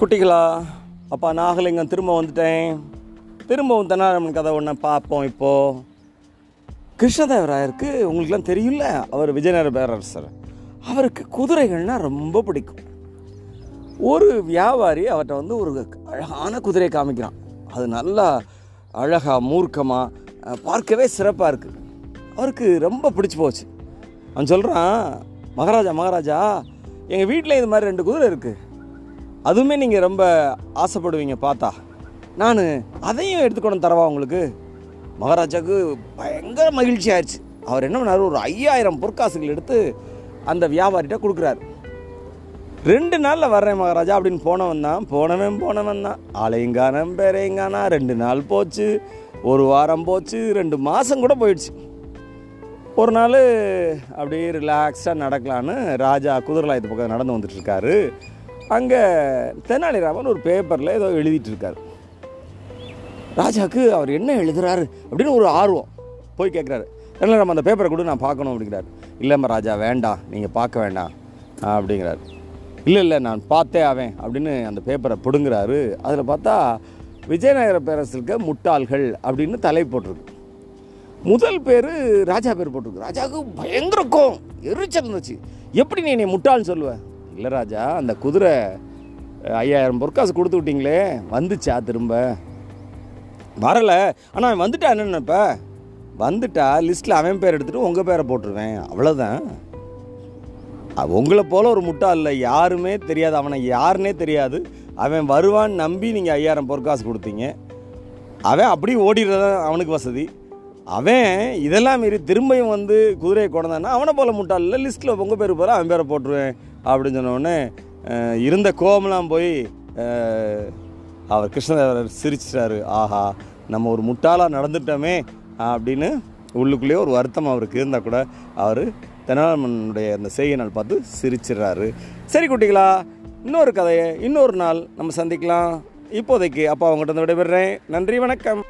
குட்டிகளா? அப்பா நாகலிங்கம் திரும்ப வந்துட்டேன். திரும்பவும் தென்னாலிராமன் கதை ஒன்று பார்ப்போம் இப்போது கிருஷ்ணதேவராயருக்கு உங்களுக்குலாம் தெரியும்ல? அவர் விஜயநகர பேரரசர். அவருக்கு குதிரைகள்னால் ரொம்ப பிடிக்கும். ஒரு வியாபாரி அவர்கிட்ட வந்து ஒரு அழகான குதிரையை காமிக்கிறான். அது நல்லா அழகாக மூர்க்கமாக பார்க்கவே சிறப்பாக இருக்குது அவருக்கு ரொம்ப பிடிச்சி போச்சு. அவன் சொல்கிறான் மகாராஜா மகாராஜா எங்கள் வீட்டில் இது மாதிரி ரெண்டு குதிரை இருக்குது அதுவுமே நீங்கள் ரொம்ப ஆசைப்படுவீங்க பார்த்தா நான் அதையும் எடுத்துக்கணும் தரவா உங்களுக்கு? மகாராஜாவுக்கு பயங்கர மகிழ்ச்சி ஆயிடுச்சு அவர் என்ன பண்ணார்? ஒரு ஐயாயிரம் பொற்காசுகள் எடுத்து அந்த வியாபாரிகிட்ட கொடுக்குறாரு. ரெண்டு நாளில் வர்றேன் மகாராஜா அப்படின்னு போனவன் தான் போனவன் போனவன் தான். ஆலையங்கானம் பேரையங்கானா ரெண்டு நாள் போச்சு ஒரு வாரம் போச்சு ரெண்டு மாதம் கூட போயிடுச்சு. ஒரு நாள் அப்படியே ரிலாக்ஸாக நடக்கலான்னு ராஜா குதிரலாயத்து பக்கம் நடந்து வந்துட்டுருக்காரு இருக்காரு. அங்கே தெனாலிராமன் ஒரு பேப்பரில் ஏதோ எழுதிட்டு இருக்கார் ராஜாவுக்கு அவர் என்ன எழுதுறாரு அப்படின்னு ஒரு ஆர்வம் போய் கேட்குறாரு தெனாலிராமன் அந்த பேப்பரை கூட நான் பார்க்கணும் அப்படிங்கிறாரு. இல்லைம்மா ராஜா வேண்டாம் நீங்கள் பார்க்க வேண்டாம் அப்படிங்கிறாரு. இல்லை இல்லை நான் பார்த்தே ஆவேன் அப்படின்னு அந்த பேப்பரை பிடுங்குறாரு. அதில் பார்த்தா விஜயநகர இருக்க முட்டாள்கள் அப்படின்னு தலை போட்டிருக்கு. முதல் பேர் ராஜா பேர் போட்டிருக்கு. ராஜாவுக்கு பயங்கர கோவம் எரிச்சல் இருந்துச்சு எப்படி நீ என்னை முட்டாள்னு சொல்லுவ? இல்லை ராஜா அந்த குதிரை ஐயாயிரம் பொற்காசு கொடுத்து விட்டீங்களே வந்துச்சா திரும்ப? வரலை. ஆனால் அவன் வந்துட்டா என்னென்ன இப்போ? வந்துட்டா லிஸ்ட்டில் அவன் பேர் எடுத்துகிட்டு உங்கள் பேரை போட்டுருவேன். அவ்வளோதான் உங்களை போல் ஒரு முட்டாள் இல்லை. யாருமே தெரியாது. அவனை யாருனே தெரியாது. அவன் வருவான்னு நம்பி நீங்கள் ஐயாயிரம் பொற்காசு கொடுத்தீங்க. அவன் அப்படியே ஓடிடுறது அவனுக்கு வசதி. அவன் இதெல்லாம் மீறி திரும்பியும் வந்து குதிரையை கொண்டான்னா அவனை போல முட்டாள் இல்லை. லிஸ்ட்டில் உங்கள் பேர் போகிற அவன் பேரை போட்டுருவேன். அப்படின்னு சொன்னோடனே இருந்த கோபம்லாம் போய் அவர் கிருஷ்ணதேவரர் சிரிச்சிட்டாரு. ஆஹா நம்ம ஒரு முட்டாளாக நடந்துட்டோமே அப்படின்னு உள்ளுக்குள்ளேயே ஒரு வருத்தம் அவருக்கு இருந்தால் கூட அவர் தெனாலிராமனுடைய அந்த செய்கை நாள் பார்த்து சிரிச்சிடுறாரு. சரி குட்டிகளா இன்னொரு கதையை இன்னொரு நாள் நம்ம சந்திக்கலாம். இப்போதைக்கு அப்பா அவங்ககிட்ட இருந்து விடைபெறுறேன். நன்றி வணக்கம்.